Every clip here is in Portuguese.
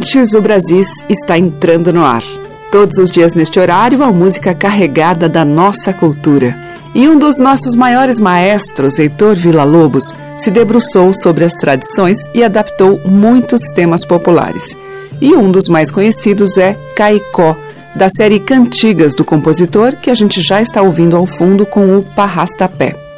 Ouvintes, o Brasis está entrando no ar. Todos os dias neste horário, a música carregada da nossa cultura. E um dos nossos maiores maestros, Heitor Villa-Lobos, se debruçou sobre as tradições e adaptou muitos temas populares. E um dos mais conhecidos é Caicó, da série Cantigas do compositor, que a gente já está ouvindo ao fundo com o Parrastapé.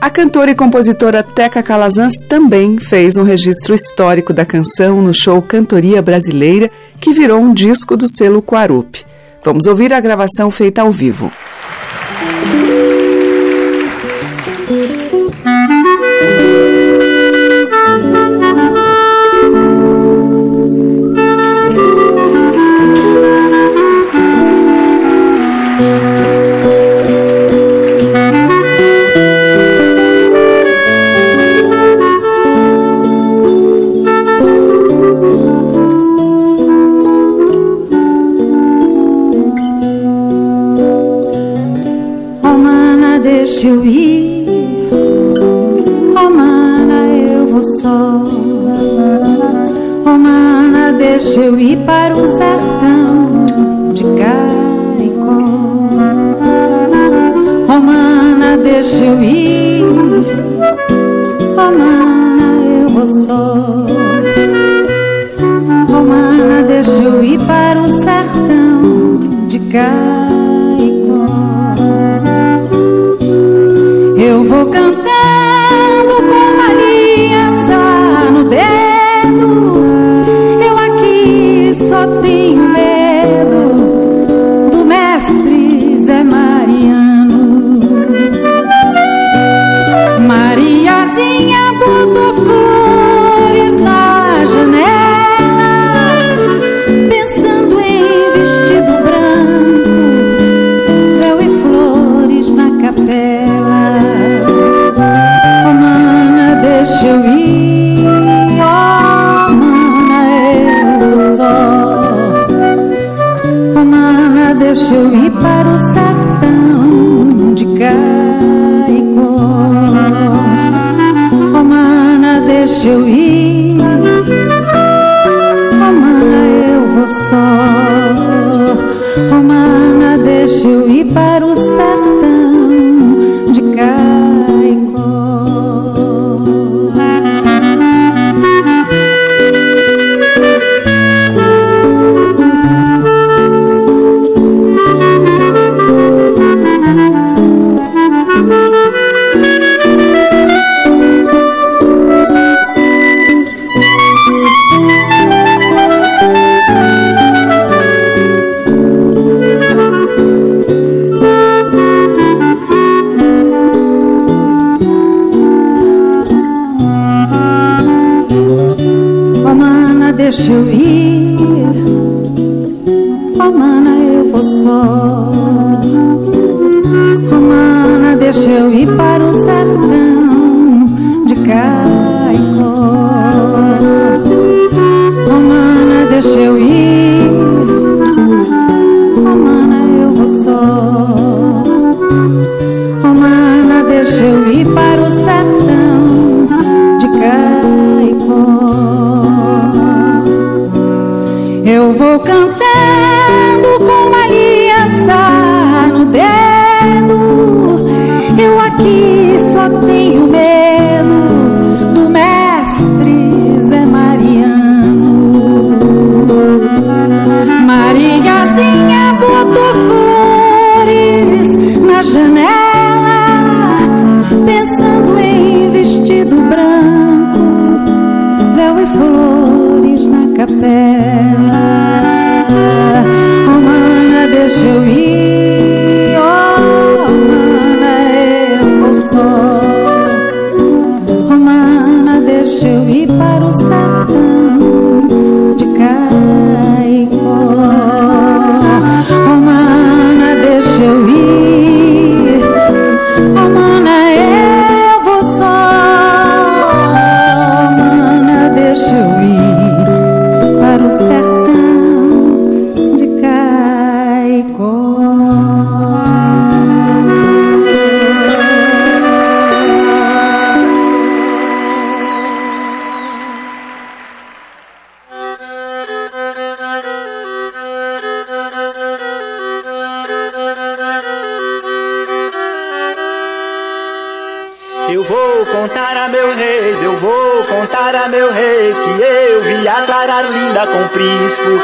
A cantora e compositora Teca Calazans também fez um registro histórico da canção no show Cantoria Brasileira, que virou um disco do selo Quarup. Vamos ouvir a gravação feita ao vivo. Só. Oh mana, deixa eu ir para o sertão de Caicó. Oh mana, deixa eu ir. Oh mana, eu vou só. Oh mana, deixa eu ir para o sertão de Caicó.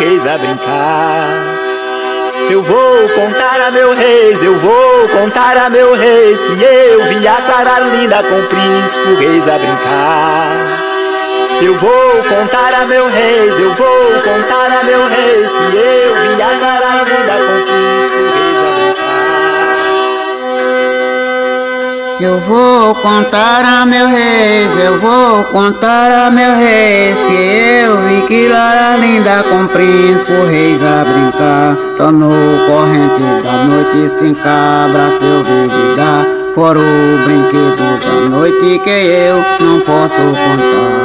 A brincar. Eu vou contar a meu reis, eu vou contar a meu reis que eu vi a Clara linda com o príncipe reis a brincar. Eu vou contar a meu reis, eu vou contar a meu reis que eu vi a Clara linda com o príncipe reis Eu vou contar a meu reis, eu vou contar a meu reis Que eu vi que Lara linda com príncipe reis a brincar. No corrente da noite se encabra seu vida Fora o brinquedo da noite que eu não posso contar.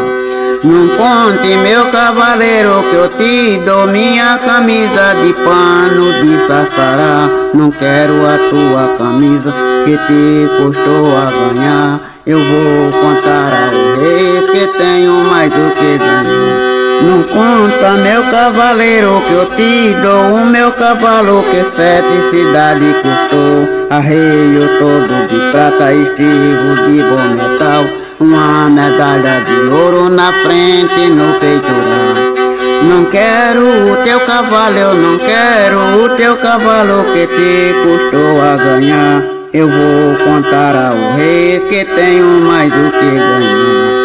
Não conte, meu cavaleiro, que eu te dou minha camisa de pano de sassará. Não quero a tua camisa que te custou a ganhar. Eu vou contar ao rei que tenho mais do que ganhar. Não conta, meu cavaleiro, que eu te dou o meu cavalo que sete cidades custou. Arreio todo de prata, estribo de bom metal uma medalha de ouro na frente no peitoral. Não quero o teu cavalo, eu não quero o teu cavalo que te custou a ganhar. Eu vou contar ao rei que tenho mais do que ganhar.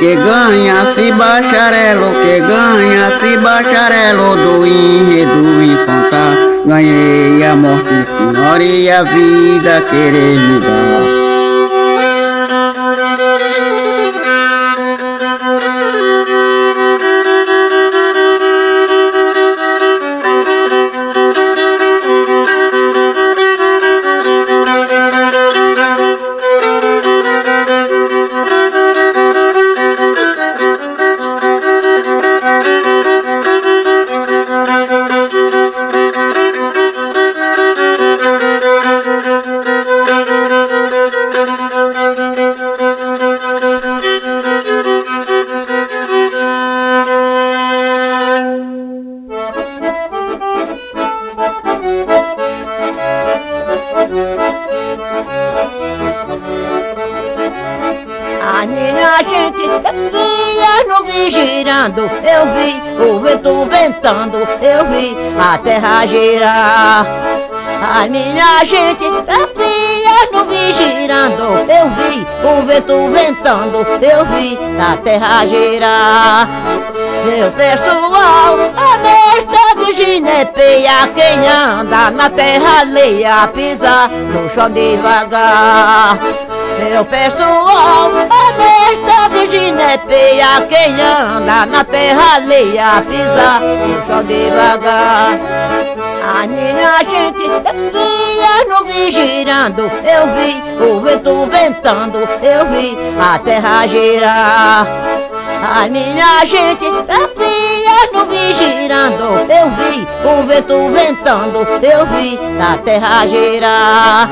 Que ganha-se bacharelo, que ganha-se bacharelo do enredo infantar. Ganhei a morte, senhora, e a vida querer me dar. Girar. A minha gente é fia no vi girando, eu vi o vento ventando, eu vi a terra girar. Meu pessoal, a mestra Virgínia peia quem anda na terra alheia, pisa no chão devagar. Meu pessoal, a mestra Virgínia peia quem anda na terra alheia, pisa no chão devagar. A gente via vi girando, eu vi o vento ventando, eu vi a terra girar. A minha gente via vi girando, eu vi o vento ventando, eu vi a terra girar.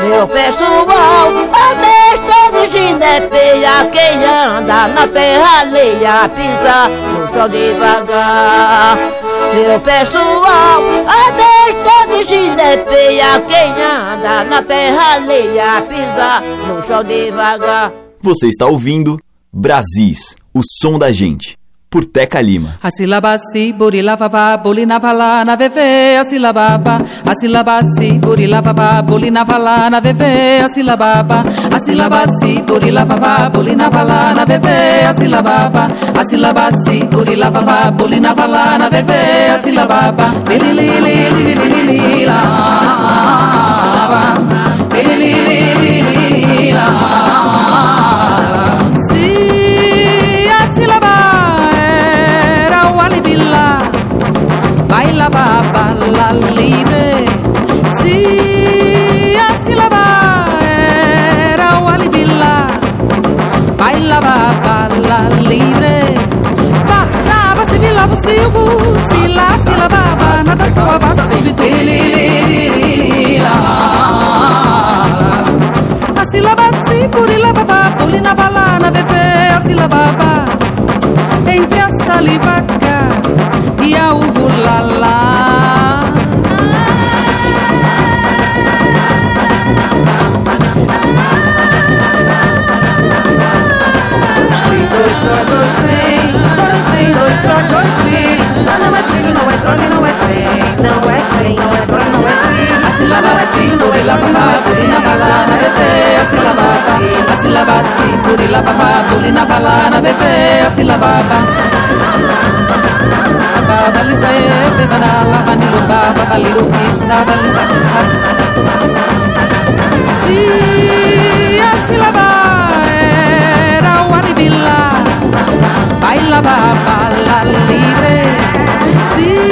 Meu pessoal, a besta Virgínia peia quem anda na terra alheia, pisa no chão devagar. Meu pessoal, a besta Virgínia peia quem anda na terra alheia, pisa no chão devagar. Você está ouvindo Brasis, o som da gente por Teca Lima. A sílaba si, burilava, bolina vala na veve, a sílaba a sílaba si, burilava, bolina vala na veve, a sílaba a sílaba si, burilava, bolina vala na veve, a sílaba a sílaba si, burilava, bolina vala na veve, a sílaba li li lá, se lavava, nada soava súbito A sílaba si, purila babá, pulina balana, bebê, a sílaba Entre a saliva e a uvo si la baba baba lisa e vivana la vanilo baba valido pisa valisa si ya si la baba Baila baba la libre, sí. Si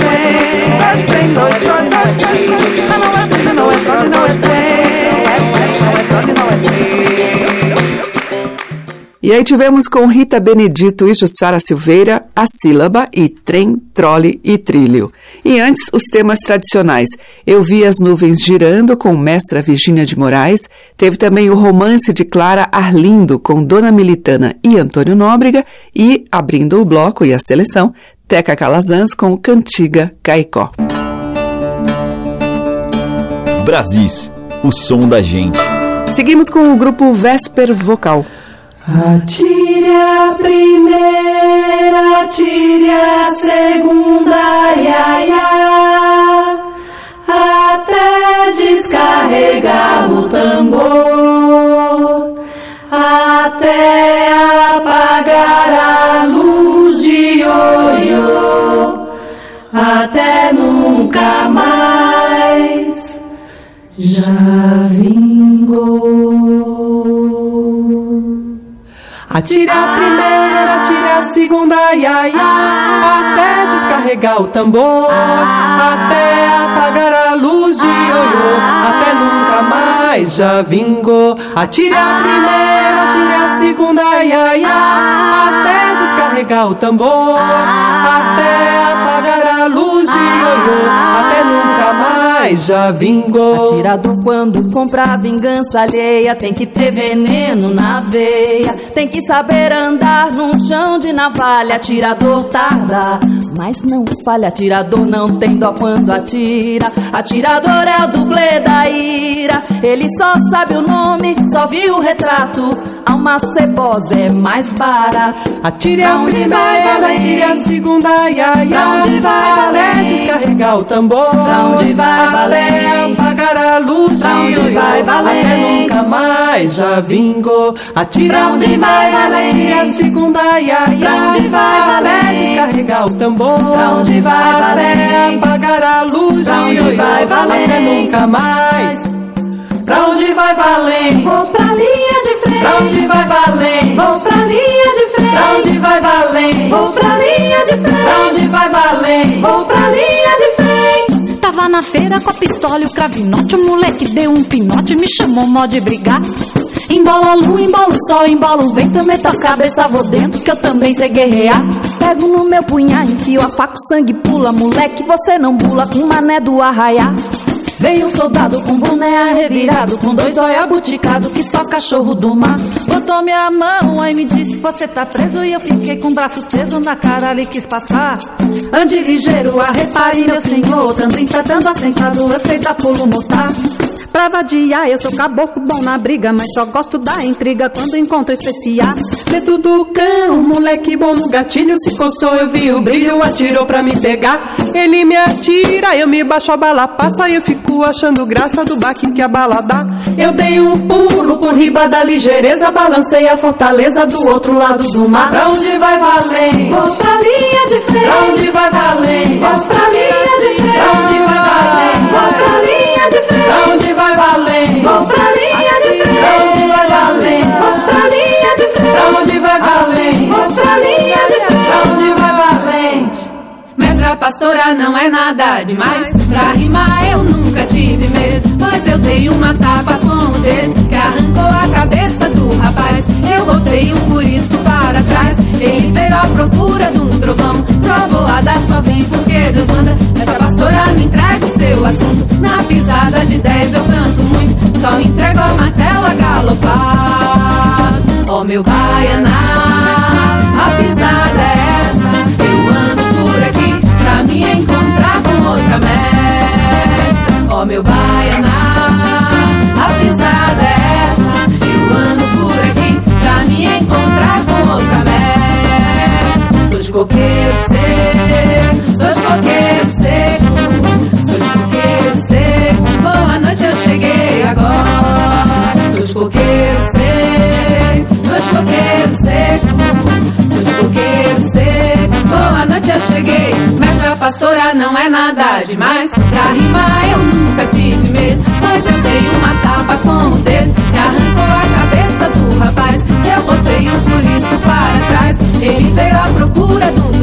E aí tivemos com Rita Benedito e Jussara Silveira a sílaba e trem, trole e trilho. E antes, os temas tradicionais. Eu vi as nuvens girando com mestra Virgínia de Moraes. Teve também o romance de Clara Arlindo com Dona Militana e Antônio Nóbrega. E, abrindo o bloco e a seleção, Teca Calazans com Cantiga Caicó. Brasis, o som da gente. Seguimos com o grupo Vesper Vocal. Atire a primeira, atire a segunda, ia, ia, até descarregar o tambor, até apagar a luz de ioiô, até nunca mais. Já vingou. Atire a primeira, atire a segunda, ia, ia, até descarregar o tambor, até apagar a luz de ioiô, até nunca mais já vingou. Atire a primeira, atire a segunda, ia, ia, até descarregar o tambor, até apagar a luz de ioiô, até nunca mais já vingou. Atirador quando compra vingança alheia Tem que ter veneno na veia. Tem que saber andar num chão de navalha Atirador tarda, mas não falha Atirador não tem dó quando atira. Atirador é o dublê da ira. Ele só sabe o nome, só viu o retrato Alma cebosa é mais barata Atire a primeira, atire a segunda, ia, ia, Pra onde vai, até valente? descarregar o tambor, Pra onde vai, até valente? apagar a luz Pra de onde vai, até valente? nunca mais já vingou. Atire a primeira, vai, valente? atire a segunda, ia, ia, Pra onde vai, até valente? descarregar o tambor, Pra onde vai, até valente? apagar a luz Pra de onde vai, até valente? nunca mais. Pra onde vai valente? Vou pra frente Pra onde vai valente? Vou pra linha de frente. Pra onde vai valente? Vou pra linha de frente. Pra onde vai valente? Vou pra linha de frente. Tava na feira com a pistola e o cravinote. O moleque deu um pinote me chamou mó de brigar. Embola a lua, embola o sol, embola o vento Eu meto a cabeça, vou dentro que eu também sei guerrear. Pego no meu punhar, enfio a faca, o sangue pula. Moleque, você não pula com mané do arraiar Veio um soldado com boné revirado Com dois olhos buticados que só cachorro do mar. Botou minha mão, aí me disse você tá preso? E eu fiquei com o braço preso na cara, ele quis passar. Ande ligeiro, a repare meu senhor Tanto enfrentando assentado, eu sei dar pulo mortar Pra vadiar, eu sou caboclo bom na briga Mas só gosto da intriga quando encontro especial Dentro do cão, moleque bom no gatilho. Se coçou, eu vi o brilho, atirou pra me pegar. Ele me atira, eu me baixo, a bala passa. E eu fico achando graça do baque que a bala dá. Eu dei um pulo por riba da ligeireza Balancei a fortaleza do outro lado do mar. Pra onde vai valente? Vou pra linha de frente. Pra onde vai valente? Vou pra linha de frente. Pra onde vai valente? Vou pra linha de frente pastora não é nada demais. Pra rimar eu nunca tive medo. Mas eu dei uma tapa com o dedo que arrancou a cabeça do rapaz. Eu botei um curisco para trás. Ele veio à procura de um trovão. Trovoada só vem porque Deus manda. Essa pastora não entrega o seu assunto. Na pisada de 10 eu canto muito. Só entrego a martela galopar. Ó meu baianá, a pisada é me encontrar com outra mestra. Ó meu baianá, a pisada é essa. Eu ando por aqui pra me encontrar com outra mestra. Sou de coqueiro seco, sou de coqueiro seco, sou de coqueiro seco. Pastora não é nada demais. Pra rimar eu nunca tive medo. Mas eu dei uma tapa com o dedo que arrancou a cabeça do rapaz. Eu botei um furisco para trás. Ele veio à procura de um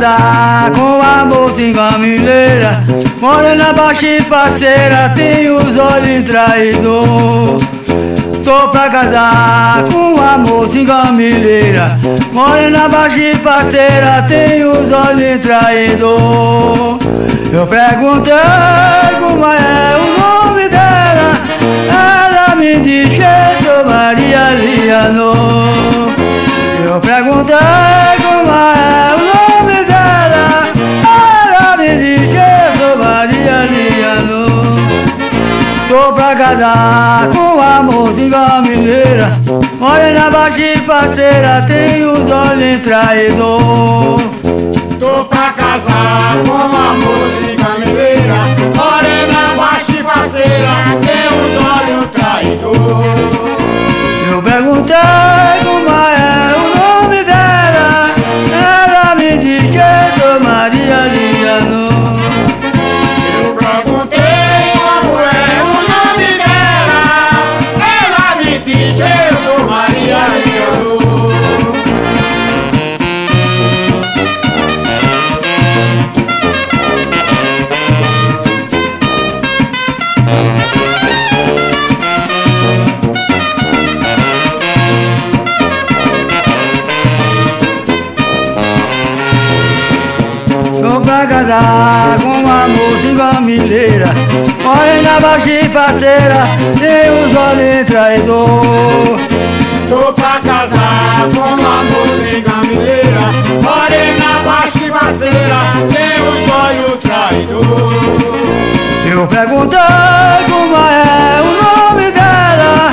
casar com a mocinha mineira Morena baixa e parceira, tem os olhos traidor. Tô pra casar com a mocinha mineira Morena baixa e parceira, tem os olhos traidor. Eu perguntei como é o nome dela Ela me disse, sou Maria Liano eu perguntei como é Casar com a mocinha mineira. Morena baixa e parceira Tem os olhos traidor. Tô pra casar com a mocinha mineira. Morena baixa e parceira Tem os olhos traidor. Eu perguntei como é o nome dela. Ela me disse sou Maria Liano Casar com uma mocinha mineira. Morena baixa e parceira Tem os olhos traidor. Tô pra casar com uma mocinha mineira. Morena baixa e parceira Tem os olhos traidor. Eu perguntei como é o nome dela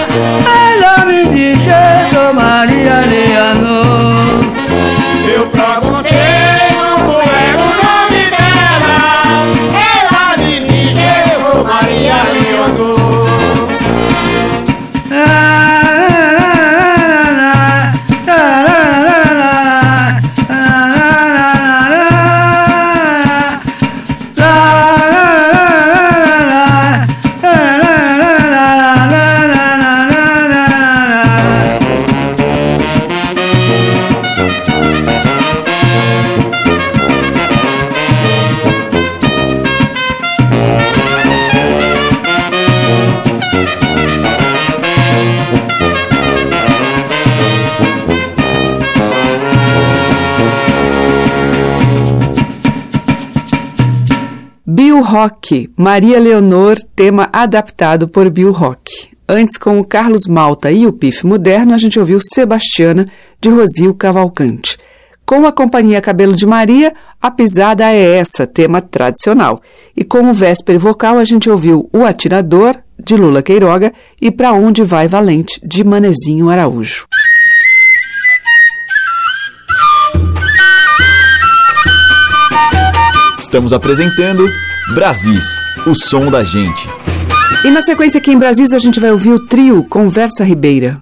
Rock, Maria Leonor, tema adaptado por Bill Rock. Antes, com o Carlos Malta e o Pif Moderno, a gente ouviu Sebastiana, de Rosil Cavalcante. Com a companhia Cabelo de Maria, a pisada é essa, tema tradicional. E com o véspera vocal, a gente ouviu O Atirador, de Lula Queiroga, e Pra Onde Vai Valente, de Manezinho Araújo. Estamos apresentando Brasis, o som da gente. E na sequência aqui em Brasília a gente vai ouvir o trio Conversa Ribeira.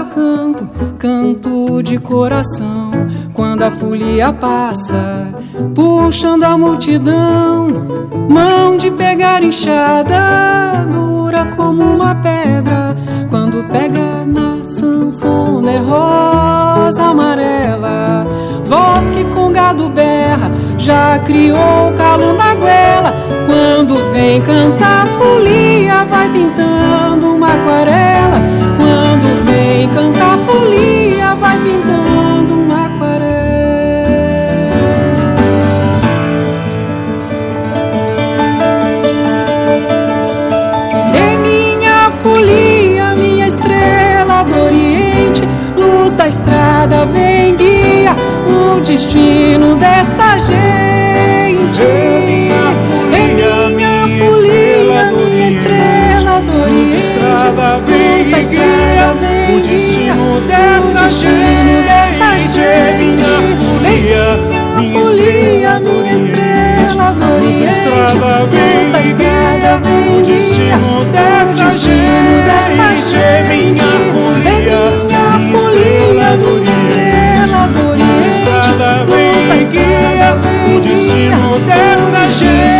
Eu canto, canto de coração. Quando a folia passa, puxando a multidão, mão de pegar enxada, dura como uma pedra. Quando pega na sanfona é rosa amarela, voz que com gado berra, já criou calo na goela. Quando vem cantar folia, vai pintando uma aquarela. Cantar folia, vai pintando uma aquarela. E minha folia, minha estrela do Oriente, luz da estrada, vem guia o destino dessa o destino dessa gente. Minha folia, minha estrela da estrada vem guia o destino dessa gente. Minha folia, minha estrela do Oriente, luz da estrada vem guia o destino dessa gente.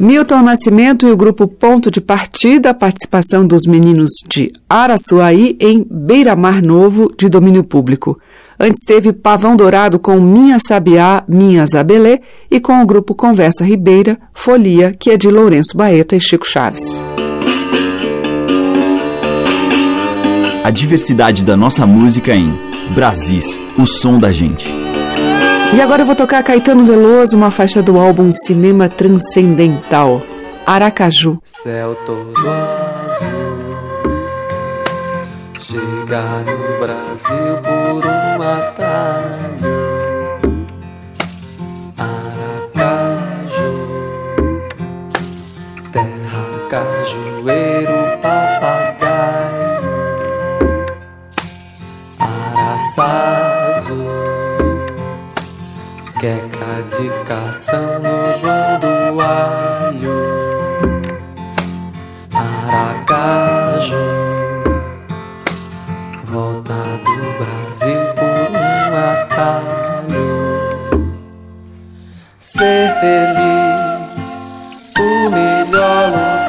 Milton Nascimento e o grupo Ponto de Partida, participação dos meninos de Araçuaí em Beira-Mar Novo, de domínio público. Antes teve Pavão Dourado com Minha Sabiá, Minha Zabelê e com o grupo Conversa Ribeira, Folia, que é de Lourenço Baeta e Chico Chaves. A diversidade da nossa música em Brasis, o som da gente. E agora eu vou tocar Caetano Veloso, uma faixa do álbum Cinema Transcendental, Aracaju. Céu todo azul, chegar no Brasil por um atalho. Aracaju, terra cajueiro, papagaio, Araçazu queca de cação no João do Alho, Aracaju, volta do Brasil por um atalho, ser feliz, o melhor lugar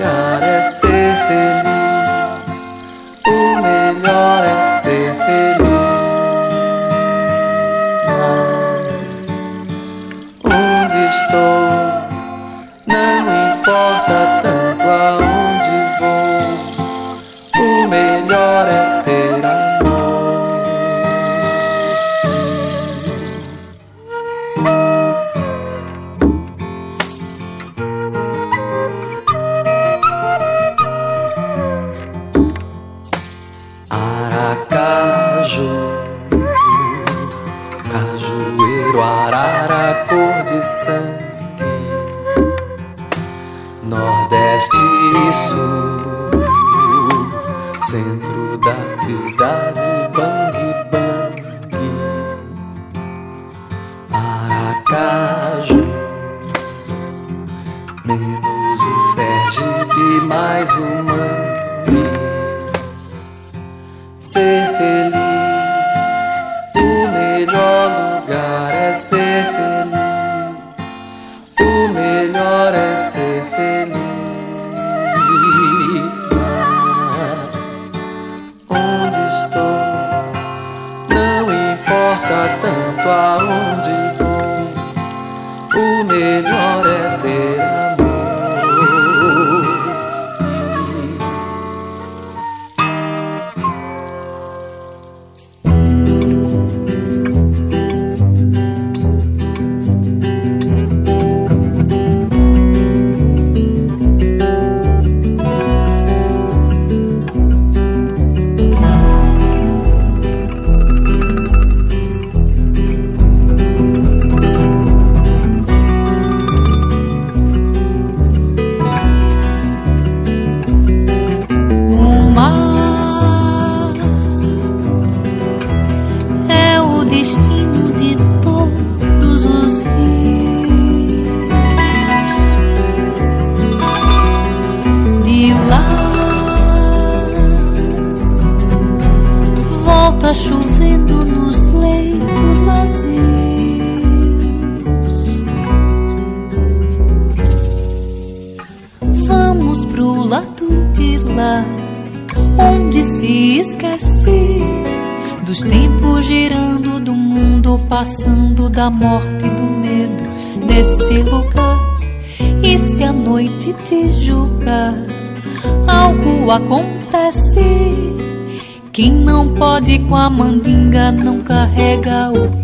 Quem não pode com a mandinga não carrega o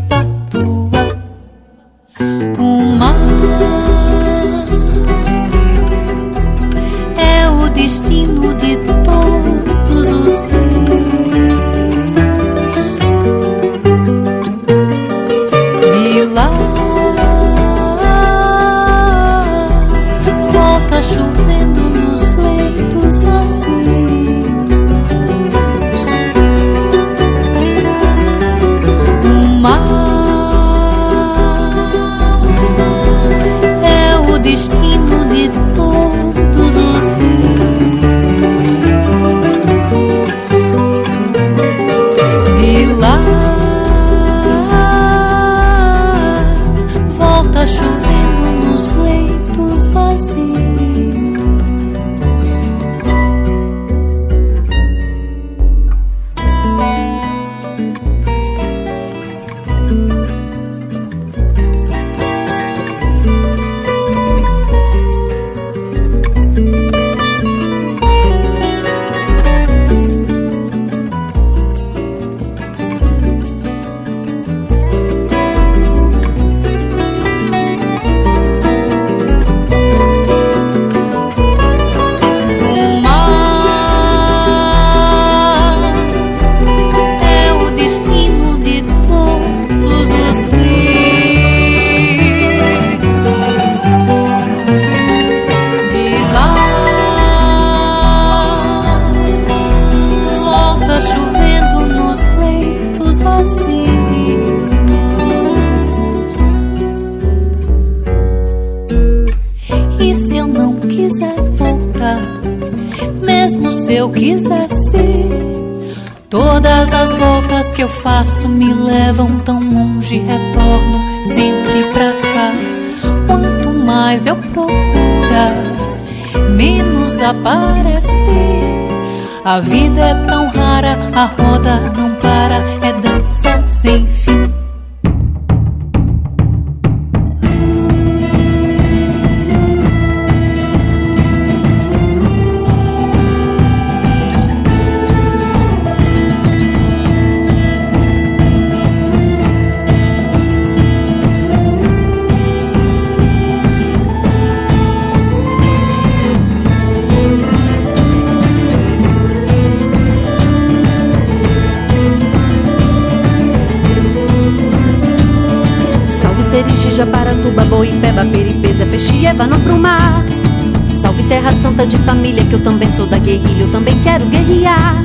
vida Japaratuba, Boipeba, Peripesa, Peixe-Eva, não pro mar. Salve Terra Santa de família, que eu também sou da guerrilha, eu também quero guerrear.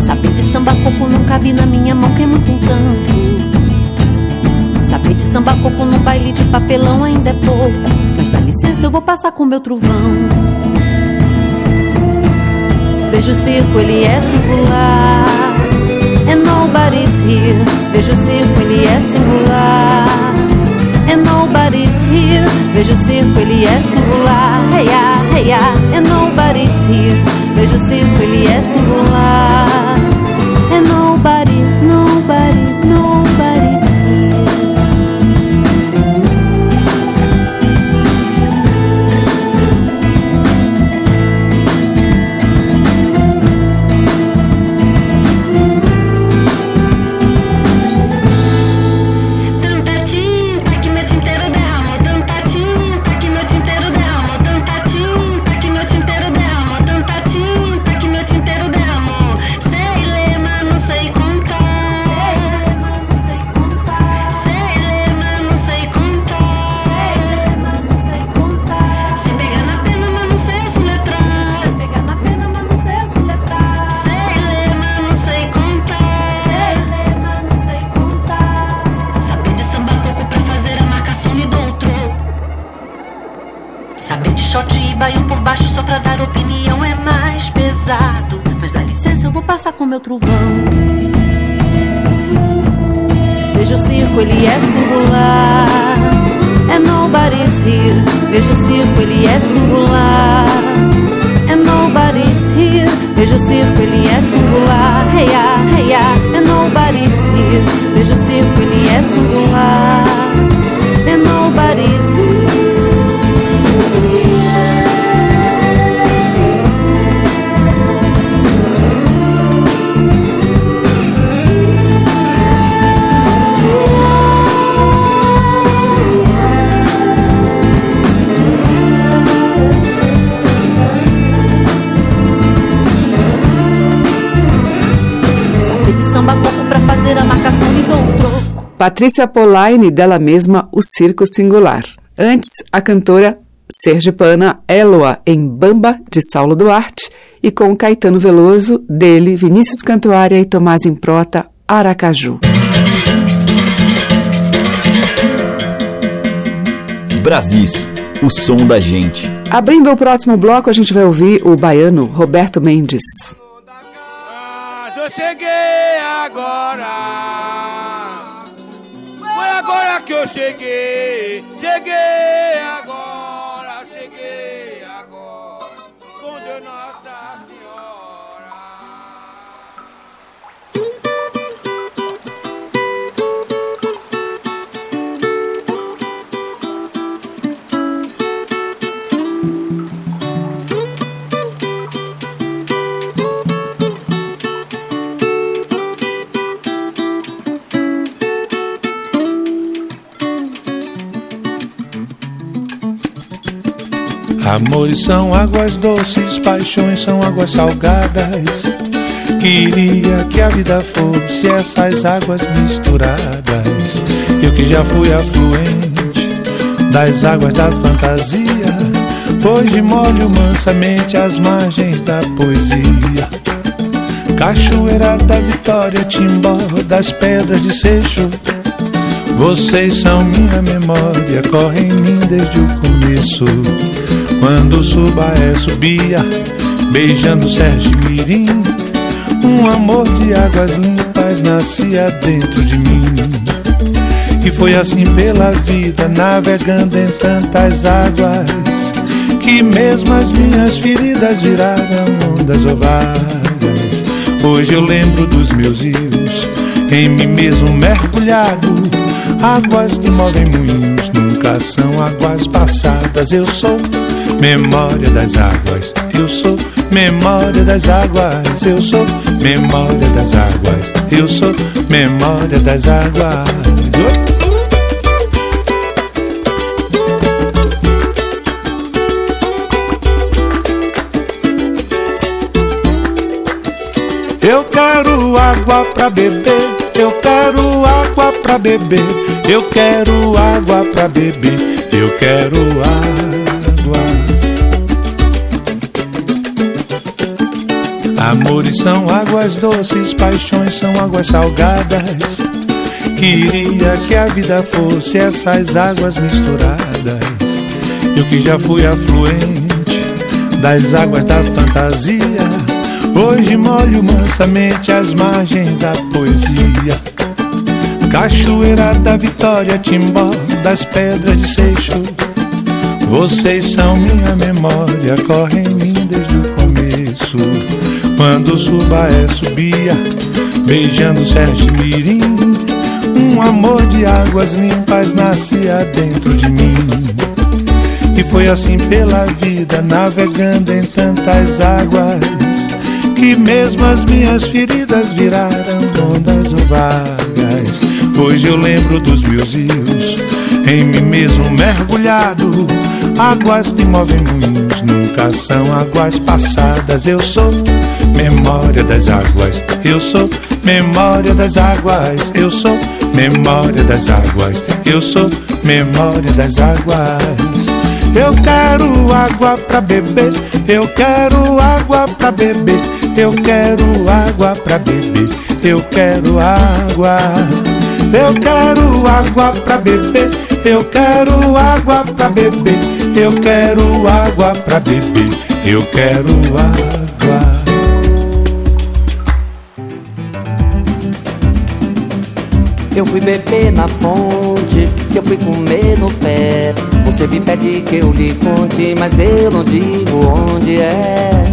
Saber de samba coco nunca vi na minha mão, que é muito tanto Saber de samba coco no baile de papelão ainda é pouco. Mas dá licença, eu vou passar com meu trovão. Vejo o circo, ele é singular. And nobody's here Vejo o circo, ele é singular And nobody's here. Vejo o circo, ele é singular. Hey ya, hey ya And nobody's here. Vejo o circo, ele é singular meu trovão. Vejo o circo, ele é singular. And nobody's here. Vejo o circo, ele é singular. And nobody's here. Vejo o circo, ele é singular. Hey ya, hey ya. And nobody's here. Vejo o circo, ele é singular. And nobody's here. Patrícia Polaine, dela mesma, O Circo Singular. Antes, a cantora sergipana Eloa, em Bamba, de Saulo Duarte, e com Caetano Veloso, dele, Vinícius Cantuária e Tomás Improta, Aracaju. Brasis, o som da gente. Abrindo o próximo bloco, a gente vai ouvir o baiano Roberto Mendes. Mas eu cheguei agora. Eu. Cheguei Amores são águas doces, paixões são águas salgadas. Queria que a vida fosse essas águas misturadas. Eu que já fui afluente das águas da fantasia. Hoje molho mansamente as margens da poesia. Cachoeira da Vitória, Timbó das pedras de Seixo. Vocês são minha memória, correm em mim desde o começo. Quando Subaé subia, beijando Sérgio Mirim, um amor de águas limpas nascia dentro de mim. E foi assim pela vida, navegando em tantas águas, que mesmo as minhas feridas viraram ondas ovadas. Hoje eu lembro dos meus rios, em mim mesmo mergulhado. Águas que movem moinhos nunca são águas passadas. Eu sou memória das águas, eu sou memória das águas, eu sou memória das águas, eu sou memória das águas. Oi? Eu quero água pra beber, eu quero água pra beber, eu quero água pra beber, eu quero água. Amores são águas doces, paixões são águas salgadas. Queria que a vida fosse essas águas misturadas. Eu que já fui afluente das águas da fantasia. Hoje molho mansamente as margens da poesia. Cachoeira da Vitória, Timbó das Pedras de Seixo. Vocês são minha memória, correm em mim desde o. Quando o Subaé subia, beijando Sérgio Mirim, um amor de águas limpas nascia dentro de mim. E foi assim pela vida, navegando em tantas águas que mesmo as minhas feridas viraram ondas vagas. Hoje eu lembro dos meus rios, em mim mesmo mergulhado. Águas que movem moinhos nunca são águas passadas. Eu sou memória das águas, eu sou memória das águas, eu sou memória das águas, eu sou memória das águas. Eu quero água pra beber, eu quero água pra beber, eu quero água pra beber, eu quero água. Eu quero água pra beber, eu quero água pra beber, eu quero água pra beber, eu quero água. Eu fui beber na fonte, eu fui comer no pé. Você me pede que eu lhe conte, mas eu não digo onde é.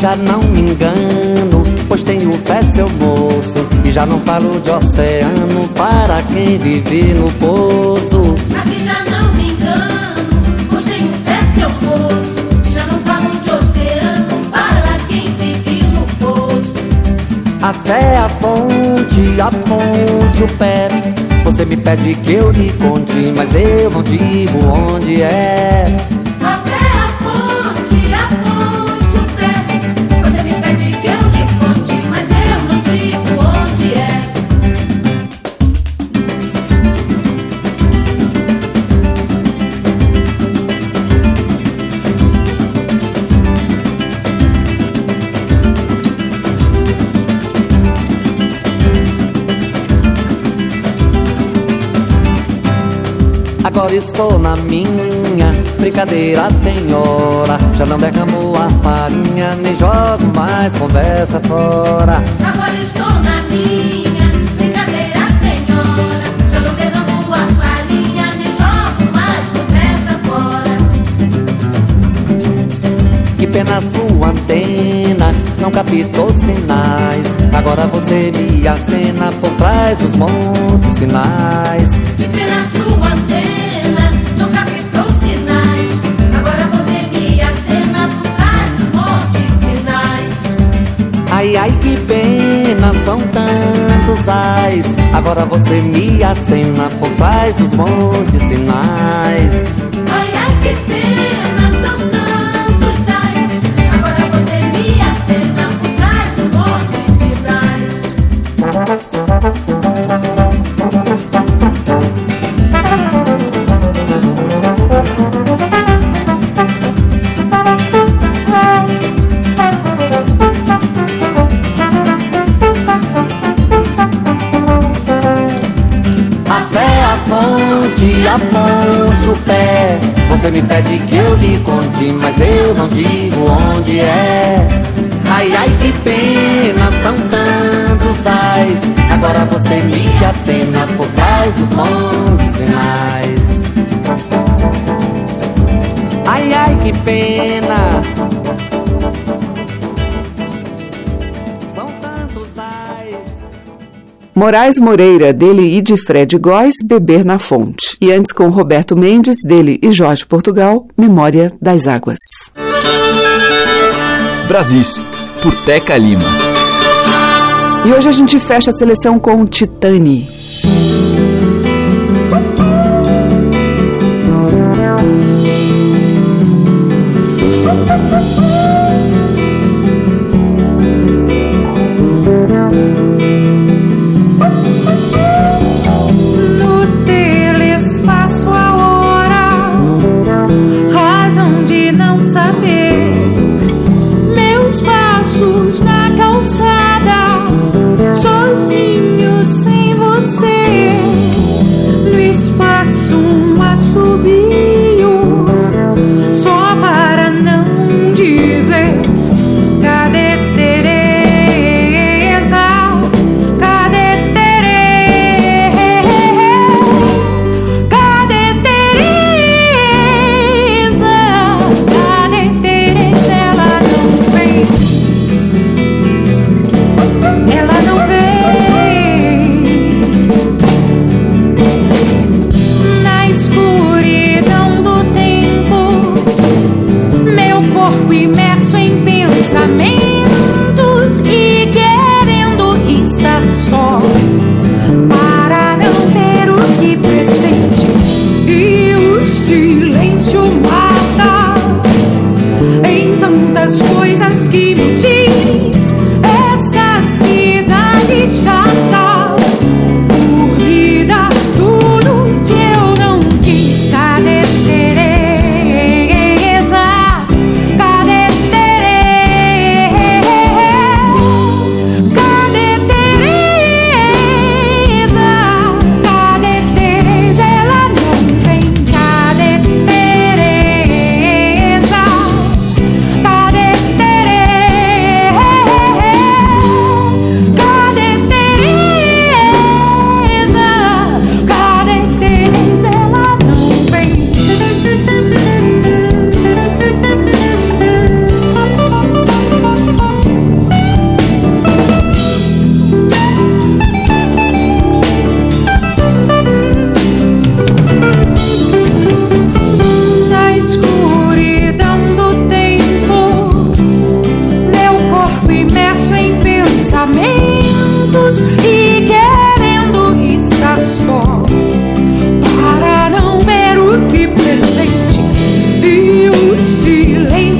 Já não me engano, pois tenho fé, seu moço. E já não falo de oceano para quem vive no poço. Aqui já não me engano, pois tenho fé, seu moço. E já não falo de oceano para quem vive no poço. A fé, a fonte, a ponte, o pé. Você me pede que eu lhe conte, mas eu não digo onde é. Estou na minha, brincadeira tem hora. Já não derramo a farinha, nem jogo mais conversa fora. Agora estou na minha, brincadeira tem hora. Já não derramo a farinha, nem jogo mais conversa fora. Que pena sua antena, não captou sinais. Agora você me acena por trás dos montes sinais. Que pena sua Ai, ai, que pena, são tantos ais. Agora você me acena por trás dos montes sinais. Moraes Moreira, dele e de Fred Góes, Beber na Fonte. E antes com Roberto Mendes, dele e Jorge Portugal, Memória das Águas. Brasis, por Teca Lima. E hoje a gente fecha a seleção com Titani.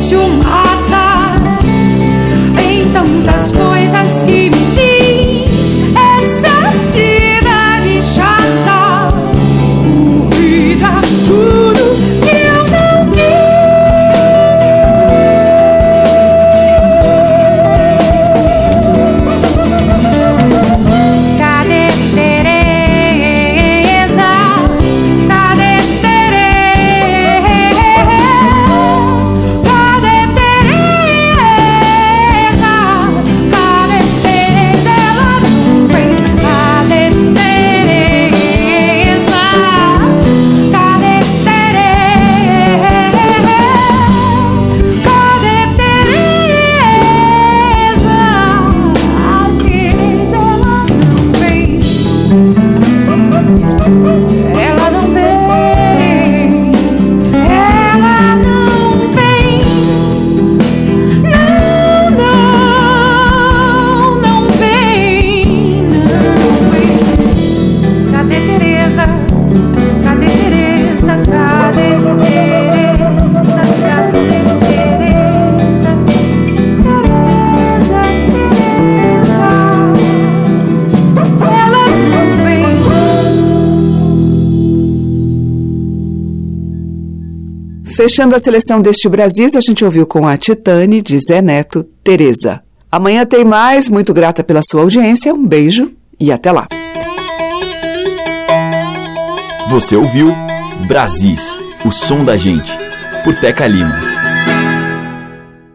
всю Fechando a seleção deste Brasil, a gente ouviu com a Titane, de Zé Neto, Tereza. Amanhã tem mais, muito grata pela sua audiência, um beijo e até lá. Você ouviu Brasis, o som da gente, por Teca Lima.